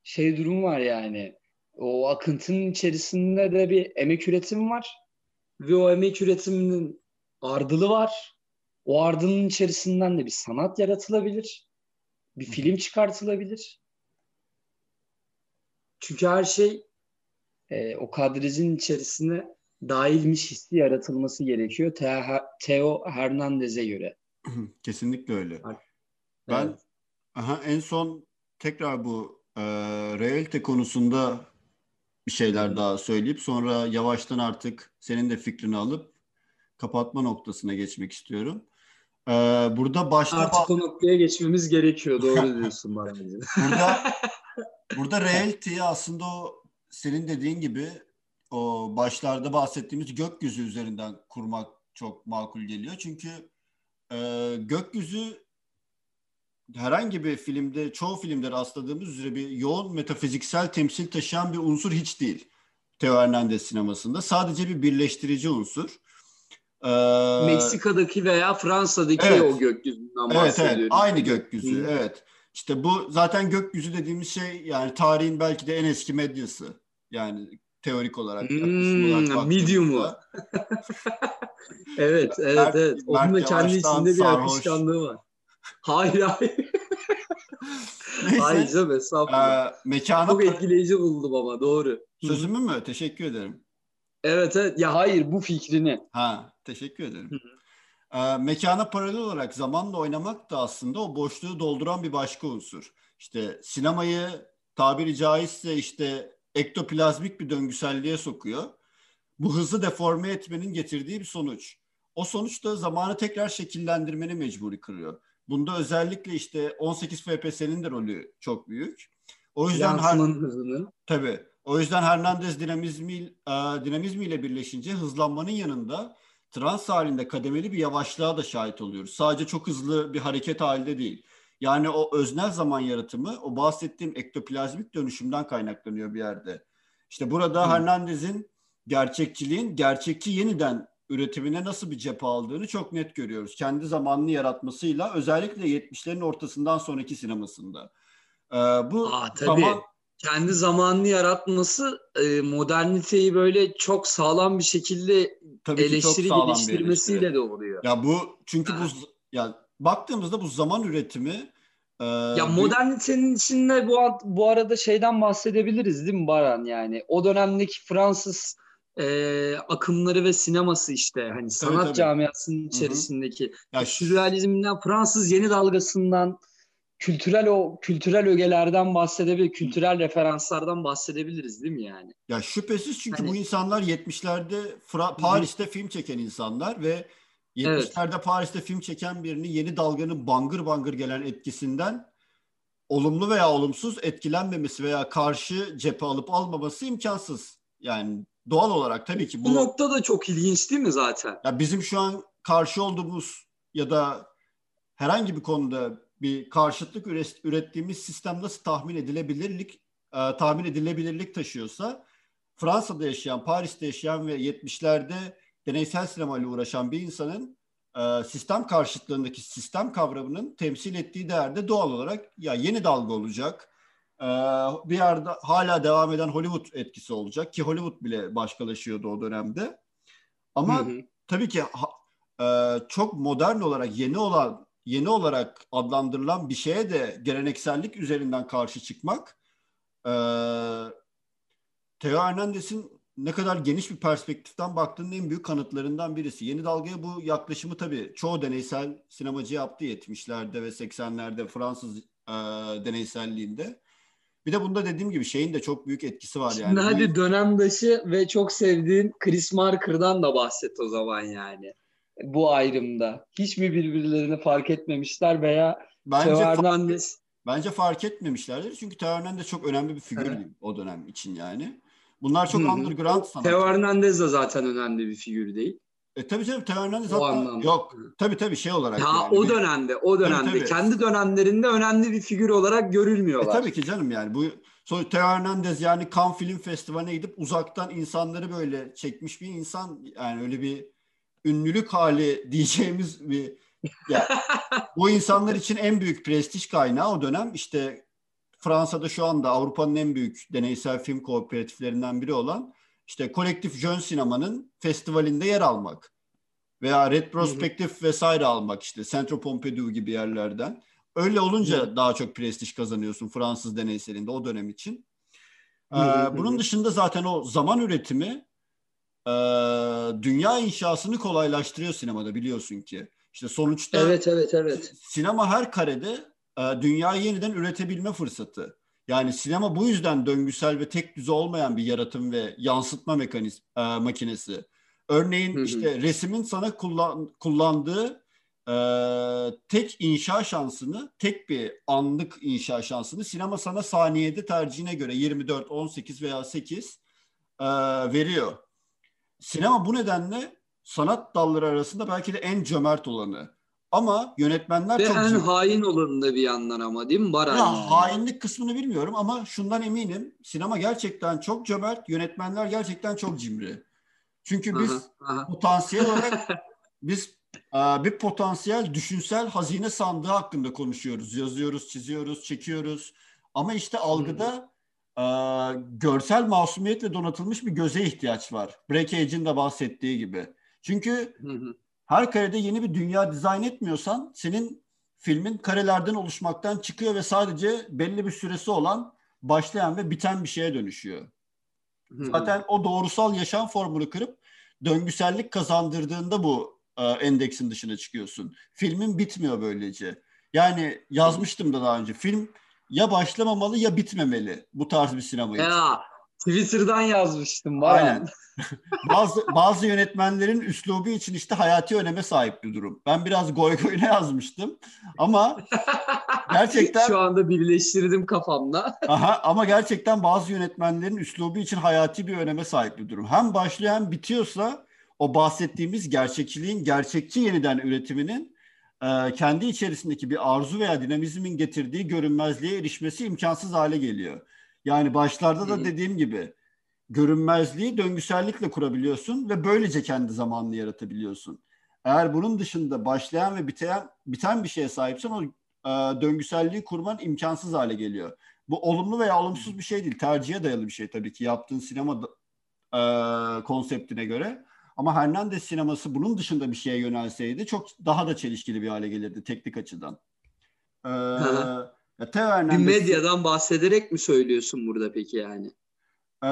şey durum var yani. O akıntının içerisinde de bir emek üretimi var. Ve o emek üretiminin ardılı var. O ardının içerisinden de bir sanat yaratılabilir. Bir film çıkartılabilir. Çünkü her şey e, o kadrajın içerisine dahilmiş hissi yaratılması gerekiyor Theo Hernandez'e göre. Kesinlikle öyle. Evet. Ben aha, en son tekrar bu e, realite konusunda bir şeyler daha söyleyip sonra yavaştan artık senin de fikrini alıp kapatma noktasına geçmek istiyorum. Ee, burada başta artık o noktaya geçmemiz gerekiyor. Doğru diyorsun bana. burada burada reality'yi aslında o senin dediğin gibi o başlarda bahsettiğimiz gökyüzü üzerinden kurmak çok makul geliyor. Çünkü e, gökyüzü herhangi bir filmde, çoğu filmde rastladığımız üzere bir yoğun metafiziksel temsil taşıyan bir unsur hiç değil. Teo Hernandez sinemasında. Sadece bir birleştirici unsur. Ee, Meksika'daki veya Fransa'daki evet. o gökyüzünden. Evet, evet. Aynı gökyüzü, Hı. evet. İşte bu zaten gökyüzü dediğimiz şey yani tarihin belki de en eski medyası. Yani teorik olarak. Hmm, medium'u. evet, evet, evet. Onun da kendi içinde bir akışkanlığı var. Hayır, hayır. Neyse. Hayır canım estağfurullah. Ee, mekana... Çok etkileyici buldum ama doğru. Sözümü mü? Teşekkür ederim. Evet evet. Ya hayır bu fikrini. Ha teşekkür ederim. Ee, mekana paralel olarak zamanla oynamak da aslında o boşluğu dolduran bir başka unsur. İşte sinemayı tabiri caizse işte ektoplazmik bir döngüselliğe sokuyor. Bu hızlı deforme etmenin getirdiği bir sonuç. O sonuç da zamanı tekrar şekillendirmeni mecburi kırıyor. Bunda özellikle işte 18 FPS'nin de rolü çok büyük. O yüzden her, hızını. Tabii. O yüzden Hernandez dinamizmi, e, dinamizmiyle birleşince hızlanmanın yanında trans halinde kademeli bir yavaşlığa da şahit oluyoruz. Sadece çok hızlı bir hareket halinde değil. Yani o öznel zaman yaratımı o bahsettiğim ektoplazmik dönüşümden kaynaklanıyor bir yerde. İşte burada hmm. Hernandez'in gerçekçiliğin gerçekçi yeniden üretimine nasıl bir cephe aldığını çok net görüyoruz. Kendi zamanını yaratmasıyla özellikle 70'lerin ortasından sonraki sinemasında. Ee, bu Aa, tabii. zaman kendi zamanını yaratması e, moderniteyi böyle çok sağlam bir şekilde Tabii eleştiri geliştirmesiyle de oluyor. Ya bu çünkü bu ya baktığımızda bu zaman üretimi e, ya modernitenin içinde bu bu arada şeyden bahsedebiliriz değil mi Baran yani o dönemdeki Fransız e, akımları ve sineması işte hani sanat tabii, tabii. camiasının içerisindeki ya sürrealizmden Fransız yeni dalgasından kültürel o kültürel ögelerden bahsedebilir, kültürel referanslardan bahsedebiliriz değil mi yani? Ya şüphesiz çünkü hani... bu insanlar 70'lerde Fra- Paris'te film çeken insanlar ve 70'lerde evet. Paris'te film çeken birini yeni dalganın bangır bangır gelen etkisinden olumlu veya olumsuz etkilenmemesi veya karşı cephe alıp almaması imkansız. Yani doğal olarak tabii ki bu, bu nokta da çok ilginç değil mi zaten? Ya bizim şu an karşı olduğumuz ya da herhangi bir konuda bir karşıtlık ürettiğimiz sistem nasıl tahmin edilebilirlik e, tahmin edilebilirlik taşıyorsa Fransa'da yaşayan, Paris'te yaşayan ve 70'lerde deneysel sinemayla uğraşan bir insanın e, sistem karşıtlığındaki sistem kavramının temsil ettiği değerde doğal olarak ya yeni dalga olacak. E, bir yerde hala devam eden Hollywood etkisi olacak ki Hollywood bile başkalaşıyordu o dönemde. Ama hı hı. tabii ki e, çok modern olarak yeni olan yeni olarak adlandırılan bir şeye de geleneksellik üzerinden karşı çıkmak e, Theo Hernandez'in ne kadar geniş bir perspektiften baktığının en büyük kanıtlarından birisi. Yeni dalgaya bu yaklaşımı tabii çoğu deneysel sinemacı yaptı 70'lerde ve 80'lerde Fransız e, deneyselliğinde. Bir de bunda dediğim gibi şeyin de çok büyük etkisi var yani. Şimdi hadi dönemdaşı ve çok sevdiğin Chris Marker'dan da bahset o zaman yani. Bu ayrımda. Hiç mi birbirlerini fark etmemişler veya bence Teo fark, Hernandez bence fark etmemişlerdir. Çünkü Teo Hernandez çok önemli bir figür Evet. o dönem için yani. Bunlar çok Hı hı. underground sanatçı. Teo Hernandez de zaten önemli bir figür değil. E, tabii canım Teo Hernandez hatta anlamda. yok. Tabii tabii şey olarak Ya yani. o dönemde, o dönemde tabii. kendi dönemlerinde önemli bir figür olarak E, görülmüyorlar. tabii ki canım yani bu sonra Teo Hernandez yani Cannes Film Festivali'ne gidip uzaktan insanları böyle çekmiş bir insan yani öyle bir ünlülük hali diyeceğimiz bir ya bu insanlar için en büyük prestij kaynağı o dönem işte Fransa'da şu anda Avrupa'nın en büyük deneysel film kooperatiflerinden biri olan işte kolektif Jön Sinema'nın festivalinde yer almak veya retrospektif vesaire almak işte Centre Pompidou gibi yerlerden. Öyle olunca daha çok prestij kazanıyorsun Fransız deneyselinde o dönem için. Ee, Hı hı hı. bunun dışında zaten o zaman üretimi e, dünya inşasını kolaylaştırıyor sinemada biliyorsun ki. İşte sonuçta Evet, evet, evet. sinema her karede e, dünyayı yeniden üretebilme fırsatı. Yani sinema bu yüzden döngüsel ve tek düze olmayan bir yaratım ve yansıtma mekaniz e, makinesi. Örneğin Hı hı. işte resimin sana kullan, kullandığı e, tek inşa şansını, tek bir anlık inşa şansını sinema sana saniyede tercihine göre 24, 18 veya 8 e, veriyor. Sinema bu nedenle sanat dalları arasında belki de en cömert olanı. Ama yönetmenler Ve çok en cimri. hain olanı da bir yandan ama değil mi Baran? Ya hainlik kısmını bilmiyorum ama şundan eminim. Sinema gerçekten çok cömert, yönetmenler gerçekten çok cimri. Çünkü biz Aha, aha. potansiyel olarak biz e, bir potansiyel düşünsel hazine sandığı hakkında konuşuyoruz. Yazıyoruz, çiziyoruz, çekiyoruz. Ama işte algıda e, görsel masumiyetle donatılmış bir göze ihtiyaç var. Breakage'in de bahsettiği gibi. Çünkü Hı hı. Her karede yeni bir dünya dizayn etmiyorsan senin filmin karelerden oluşmaktan çıkıyor ve sadece belli bir süresi olan başlayan ve biten bir şeye dönüşüyor. Hı hı. Zaten o doğrusal yaşam formunu kırıp döngüsellik kazandırdığında bu e, endeksin dışına çıkıyorsun. Filmin bitmiyor böylece. Yani yazmıştım da daha önce. Film ya başlamamalı ya bitmemeli bu tarz bir sinema için. Ya Twitter'dan yazmıştım Baran. Aynen. bazı bazı yönetmenlerin üslubu için işte hayati öneme sahip bir durum. Ben biraz goy goyuna yazmıştım ama gerçekten Şu anda birleştirdim kafamda. aha, ama gerçekten bazı yönetmenlerin üslubu için hayati bir öneme sahip bir durum. Hem başlıyor hem bitiyorsa o bahsettiğimiz gerçekçiliğin gerçekçi yeniden üretiminin e, kendi içerisindeki bir arzu veya dinamizmin getirdiği görünmezliğe erişmesi imkansız hale geliyor. Yani başlarda da dediğim gibi görünmezliği döngüsellikle kurabiliyorsun ve böylece kendi zamanını yaratabiliyorsun. Eğer bunun dışında başlayan ve biten biten bir şeye sahipsen o e, döngüselliği kurman imkansız hale geliyor. Bu olumlu veya olumsuz bir şey değil. Tercihe dayalı bir şey tabii ki yaptığın sinema e, konseptine göre. Ama Hernandez sineması bunun dışında bir şeye yönelseydi çok daha da çelişkili bir hale gelirdi teknik açıdan. E, hı. Ya Teo Bir medyadan bahsederek mi söylüyorsun burada peki yani? Ee,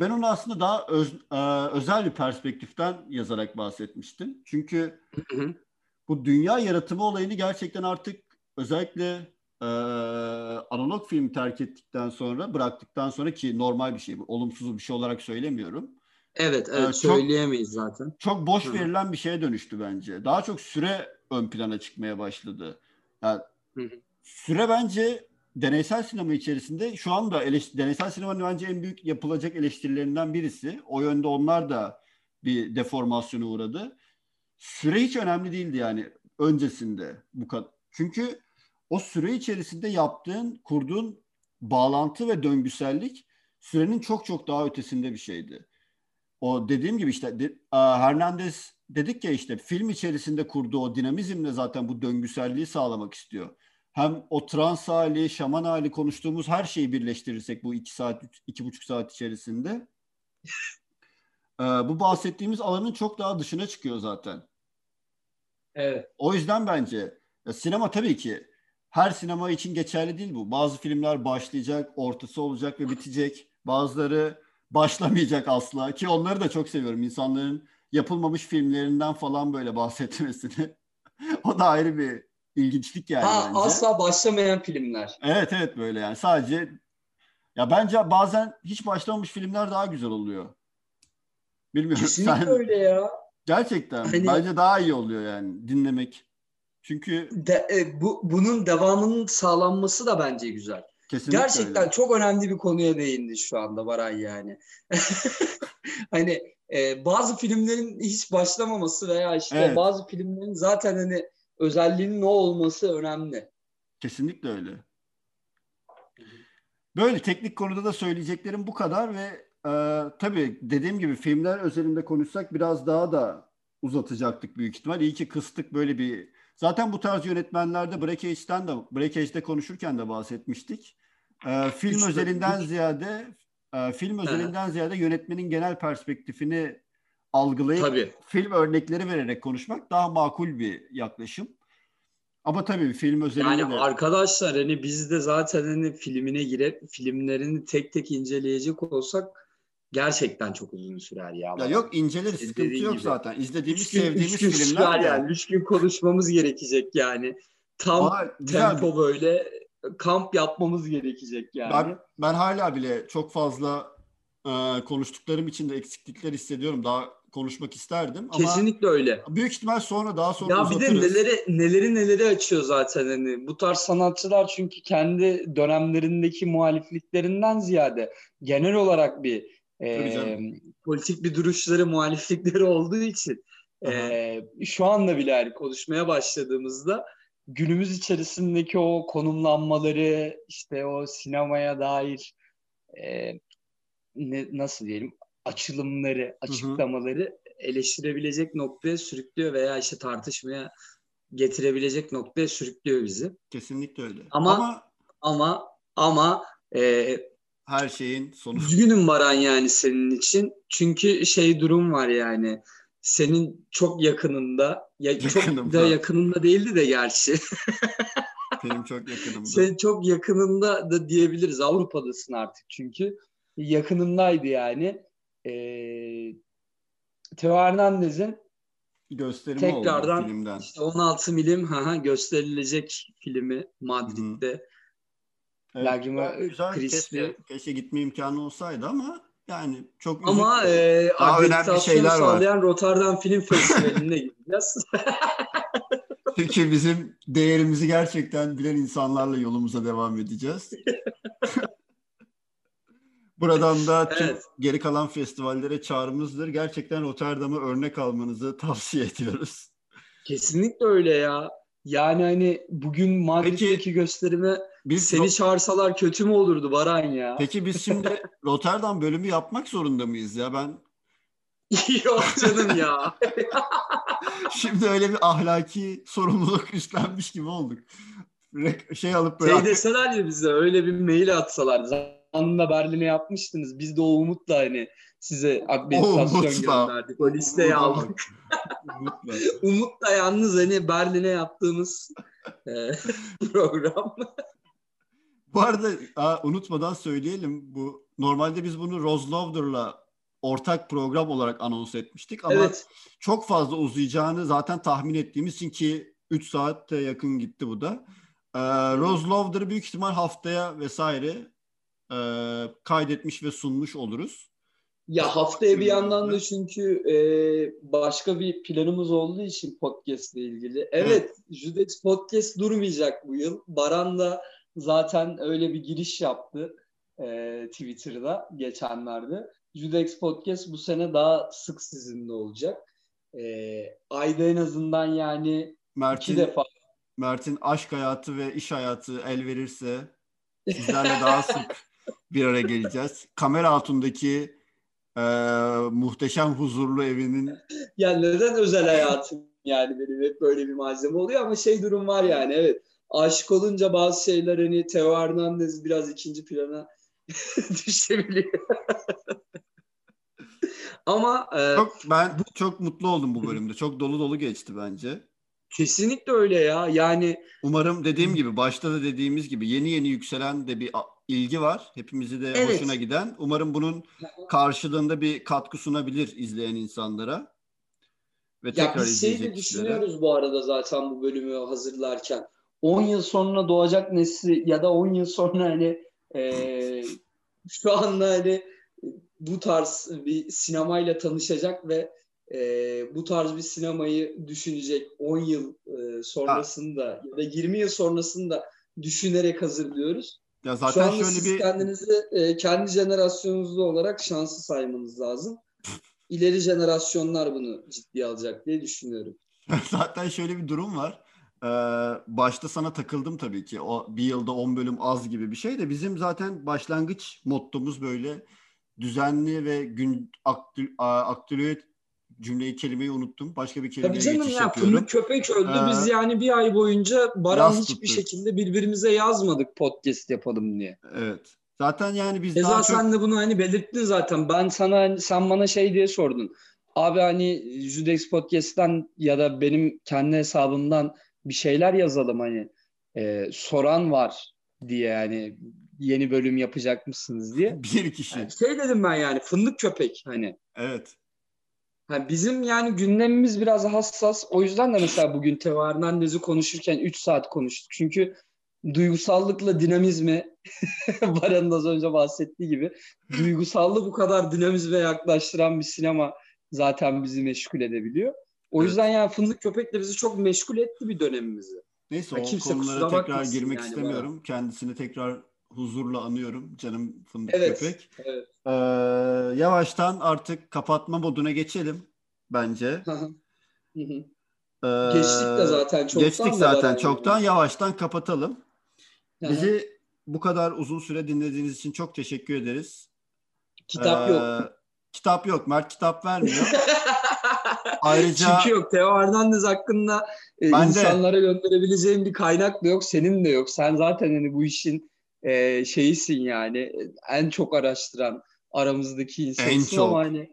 ben onu aslında daha öz- e, özel bir perspektiften yazarak bahsetmiştim. Çünkü Hı hı. bu dünya yaratımı olayını gerçekten artık özellikle e, analog film terk ettikten sonra, bıraktıktan sonra ki normal bir şey olumsuz bir şey olarak söylemiyorum. Evet, evet Ee, çok- söyleyemeyiz zaten. Çok boş Hı verilen bir şeye dönüştü bence. Daha çok süre ön plana çıkmaya başladı. Yani hı. Süre bence deneysel sinema içerisinde şu anda eleş- deneysel sinemanın bence en büyük yapılacak eleştirilerinden birisi. O yönde onlar da bir deformasyona uğradı. Süre hiç önemli değildi yani öncesinde bu kadar. Çünkü o süre içerisinde yaptığın, kurduğun bağlantı ve döngüsellik sürenin çok çok daha ötesinde bir şeydi. O dediğim gibi işte de, a, Hernandez dedik ya işte film içerisinde kurduğu o dinamizmle zaten bu döngüselliği sağlamak istiyor. Hem o trans hali, şaman hali konuştuğumuz her şeyi birleştirirsek bu iki saat, iki buçuk saat içerisinde e, bu bahsettiğimiz alanın çok daha dışına çıkıyor zaten. Evet. O yüzden bence ya sinema tabii ki her sinema için geçerli değil bu. Bazı filmler başlayacak, ortası olacak ve bitecek. Bazıları başlamayacak asla ki onları da çok seviyorum. İnsanların yapılmamış filmlerinden falan böyle bahsetmesini. o da ayrı bir ilginçlik yani Ha, bence. asla başlamayan filmler. Evet evet böyle yani sadece Ya bence bazen hiç başlamamış filmler daha güzel oluyor. Bilmiyorum. Kesinlikle sen... öyle ya. Gerçekten. Hani- Bence daha iyi oluyor yani dinlemek. Çünkü De, e, bu bunun devamının sağlanması da bence güzel. kesinlikle Gerçekten öyle. çok önemli bir konuya değindi şu anda Baran yani. hani e, bazı filmlerin hiç başlamaması veya işte Evet. bazı filmlerin zaten hani özelliğinin o olması önemli. Kesinlikle öyle. Böyle teknik konuda da söyleyeceklerim bu kadar ve e, tabii dediğim gibi filmler özelinde konuşsak biraz daha da uzatacaktık büyük ihtimal. İyi ki kıstık böyle bir... Zaten bu tarz yönetmenlerde Breakage'den de Breakage'de konuşurken de bahsetmiştik. E, film Üç- özelinden üç- ziyade e, film özelinden ziyade yönetmenin genel perspektifini algılayıp Tabii. film örnekleri vererek konuşmak daha makul bir yaklaşım. Ama tabii film özelinde Yani de arkadaşlar hani biz de zaten hani filmine girip filmlerini tek tek inceleyecek olsak gerçekten çok uzun sürer ya. Ya yok inceleri Senin sıkıntı yok gibi. zaten. İzlediğimiz, Üç gün, sevdiğimiz üç gün filmler sürer yani. Üç gün konuşmamız gerekecek yani. Tam güzel. tempo böyle kamp yapmamız gerekecek yani. Ben, ben hala bile çok fazla e, konuştuklarım için de eksiklikler hissediyorum. Daha konuşmak isterdim ama Kesinlikle öyle. büyük ihtimal sonra daha sonra Ya bir de uzatırız. neleri neleri neleri açıyor zaten hani bu tarz sanatçılar çünkü kendi dönemlerindeki muhalifliklerinden ziyade genel olarak bir e, politik bir duruşları muhaliflikleri olduğu için e, şu anda bile yani konuşmaya başladığımızda günümüz içerisindeki o konumlanmaları işte o sinemaya dair e, ne, nasıl diyelim açılımları, açıklamaları eleştirebilecek noktaya sürüklüyor veya işte tartışmaya getirebilecek noktaya sürüklüyor bizi. Kesinlikle öyle. Ama- Ama, Ama ama e, her şeyin sonu üzgünüm Baran yani senin için. Çünkü şey durum var yani. Senin çok yakınında, ya çok da yakınında değildi de gerçi. benim çok yakınımda. Senin çok yakınında da diyebiliriz. Avrupa'dasın artık çünkü. Yakınındaydı yani. Ee, Teo Hernandez'in Gösterimi tekrardan oldu filmden. işte 16 milim haha, gösterilecek filmi Madrid'de. Evet, Lagima güzel. Keşke, keşke gitme imkanı olsaydı ama yani çok Ama üzücü. e, Daha önemli şeyler var. sağlayan Rotterdam Film Festivali'ne gideceğiz. Çünkü bizim değerimizi gerçekten bilen insanlarla yolumuza devam edeceğiz. Buradan da tüm Evet. geri kalan festivallere çağrımızdır. Gerçekten Rotterdam'ı örnek almanızı tavsiye ediyoruz. Kesinlikle öyle ya. Yani hani bugün Madrid'deki gösterime Biz seni çağırsalar kötü mü olurdu Baran ya? Peki biz şimdi Rotterdam bölümü yapmak zorunda mıyız ya? Ben Yok canım ya. şimdi öyle bir ahlaki sorumluluk üstlenmiş gibi olduk. Şey alıp böyle Şey deseler ya bize öyle bir mail atsalar. Zamanında Berlin'e yapmıştınız. Biz de o umutla hani size akreditasyon umutla. gönderdik. O listeye Umutla. aldık. Umutla. Umutla yalnız hani Berlin'e yaptığımız e, program. Bu arada aa, unutmadan söyleyelim. Bu normalde biz bunu Roslovder'la ortak program olarak anons etmiştik ama evet. çok fazla uzayacağını zaten tahmin ettiğimiz için ki 3 saate yakın gitti bu da. Ee, Roslovder'ı büyük ihtimal haftaya vesaire e, kaydetmiş ve sunmuş oluruz. Ya haftaya bir yandan da çünkü e, başka bir planımız olduğu için podcast ile ilgili. Evet, Judex Podcast durmayacak bu yıl. Baran da zaten öyle bir giriş yaptı e, Twitter'da geçenlerde. Judex Podcast bu sene daha sık sizinle olacak. E, ayda en azından yani iki Mert'in defa Mert'in aşk hayatı ve iş hayatı el verirse sizlerle daha sık bir araya geleceğiz. Kamera altındaki e, muhteşem huzurlu evinin yani neden özel hayatım yani benim hep böyle bir malzeme oluyor ama şey durum var yani evet. Aşık olunca bazı şeyler hani Teo Hernandez biraz ikinci plana düşebiliyor. ama e, çok ben çok mutlu oldum bu bölümde. Çok dolu dolu geçti bence. kesinlikle öyle ya. Yani Umarım dediğim gibi başta da dediğimiz gibi yeni yeni yükselen de bir ilgi var. Hepimizi de Evet. hoşuna giden. Umarım bunun karşılığında bir katkı sunabilir izleyen insanlara. Ve ya tekrar biz şeyi de kişilere. düşünüyoruz bu arada zaten bu bölümü hazırlarken. 10 yıl sonra doğacak nesli ya da 10 yıl sonra hani e, şu anda hani bu tarz bir sinemayla tanışacak ve e, bu tarz bir sinemayı düşünecek 10 yıl e, sonrasında ha. ya da 20 yıl sonrasında düşünerek hazırlıyoruz. Ya zaten Şu anda şöyle siz bir kendinizi e, kendi jenerasyonunuzda olarak şanslı saymanız lazım. İleri jenerasyonlar bunu ciddiye alacak diye düşünüyorum. zaten şöyle bir durum var. Ee, başta sana takıldım tabii ki. O bir yılda 10 bölüm az gibi bir şey de bizim zaten başlangıç mottomuz böyle düzenli ve gün aktü, aktüel cümleyi kelimeyi unuttum. Başka bir kelimeye Tabii canım geçiş ya yapıyorum. fındık köpek öldü. Ee, Biz yani bir ay boyunca Baran hiçbir tuttuk. şekilde birbirimize yazmadık podcast yapalım diye. Evet. Zaten yani biz Eza daha çok sen de bunu hani belirttin zaten. Ben sana sen bana şey diye sordun. Abi hani Judex Podcast'ten ya da benim kendi hesabımdan bir şeyler yazalım hani e, soran var diye yani yeni bölüm yapacak mısınız diye. bir kişi. Yani şey dedim ben yani fındık köpek hani. Evet. Ha, bizim yani gündemimiz biraz hassas. O yüzden de mesela bugün Teo Hernandez'i konuşurken 3 saat konuştuk. Çünkü duygusallıkla dinamizmi Baran'ın az önce bahsettiği gibi duygusallığı bu kadar dinamizme yaklaştıran bir sinema zaten bizi meşgul edebiliyor. O Evet. yüzden yani Fındık Köpek de bizi çok meşgul etti bir dönemimizi. Neyse Ya o konulara tekrar girmek yani istemiyorum. Kendisini tekrar huzurla anıyorum. Canım fındık Evet. köpek. Evet. Ee, yavaştan artık kapatma moduna geçelim bence. Ee, Geçtik de zaten çoktan Geçtik zaten çoktan. Yavaştan kapatalım. Bizi bu kadar uzun süre dinlediğiniz için çok teşekkür ederiz. Kitap Ee, yok. Kitap yok. Mert kitap vermiyor. Ayrıca Çünkü yok. Teo Hernandez hakkında e, Ben de. insanlara gönderebileceğim bir kaynak da yok. Senin de yok. Sen zaten hani bu işin e, şeyisin yani. En çok araştıran aramızdaki insansın çok. ama hani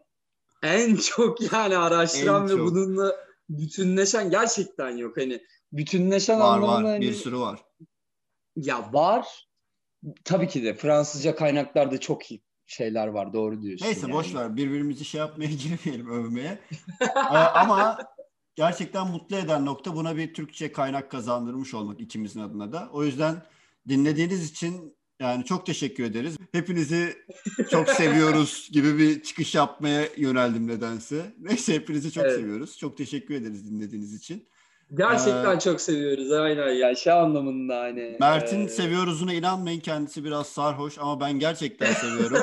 en çok yani araştıran En ve çok. bununla bütünleşen gerçekten yok. Hani bütünleşen var anlamında var. hani Bir sürü var. ya var. Tabii ki de Fransızca kaynaklarda çok iyi şeyler var. Doğru diyorsun. Neyse yani. boş ver. Birbirimizi şey yapmaya girmeyelim övmeye. Ee, ama gerçekten mutlu eden nokta buna bir Türkçe kaynak kazandırmış olmak ikimizin adına da. O yüzden dinlediğiniz için yani çok teşekkür ederiz. Hepinizi çok seviyoruz gibi bir çıkış yapmaya yöneldim nedense. Neyse hepinizi çok Evet. seviyoruz. Çok teşekkür ederiz dinlediğiniz için. Gerçekten Ee, çok seviyoruz. Aynen ya. Şey anlamında hani. Mert'in e, seviyoruzuna inanmayın. Kendisi biraz sarhoş ama ben gerçekten seviyorum.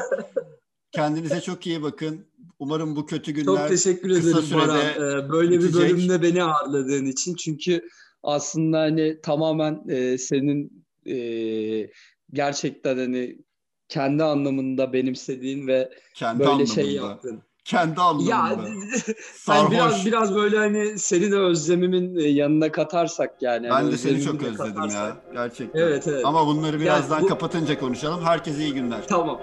Kendinize çok iyi bakın. Umarım bu kötü günler Çok teşekkür kısa ederim sürede Baran. Ee, böyle bir bitecek. bölümde beni ağırladığın için. Çünkü aslında hani tamamen e, senin e, gerçekten hani kendi anlamında benimsediğin ve kendi böyle anlamında. şey yaptın. Kendi Ya anlamında. hani Sarhoş. biraz biraz böyle hani seni de özlemimin e, yanına katarsak yani. ben hani de seni çok özledim ya. katarsak. Gerçekten. Evet evet. Ama bunları birazdan bu- kapatınca konuşalım. Herkese iyi günler. Tamam.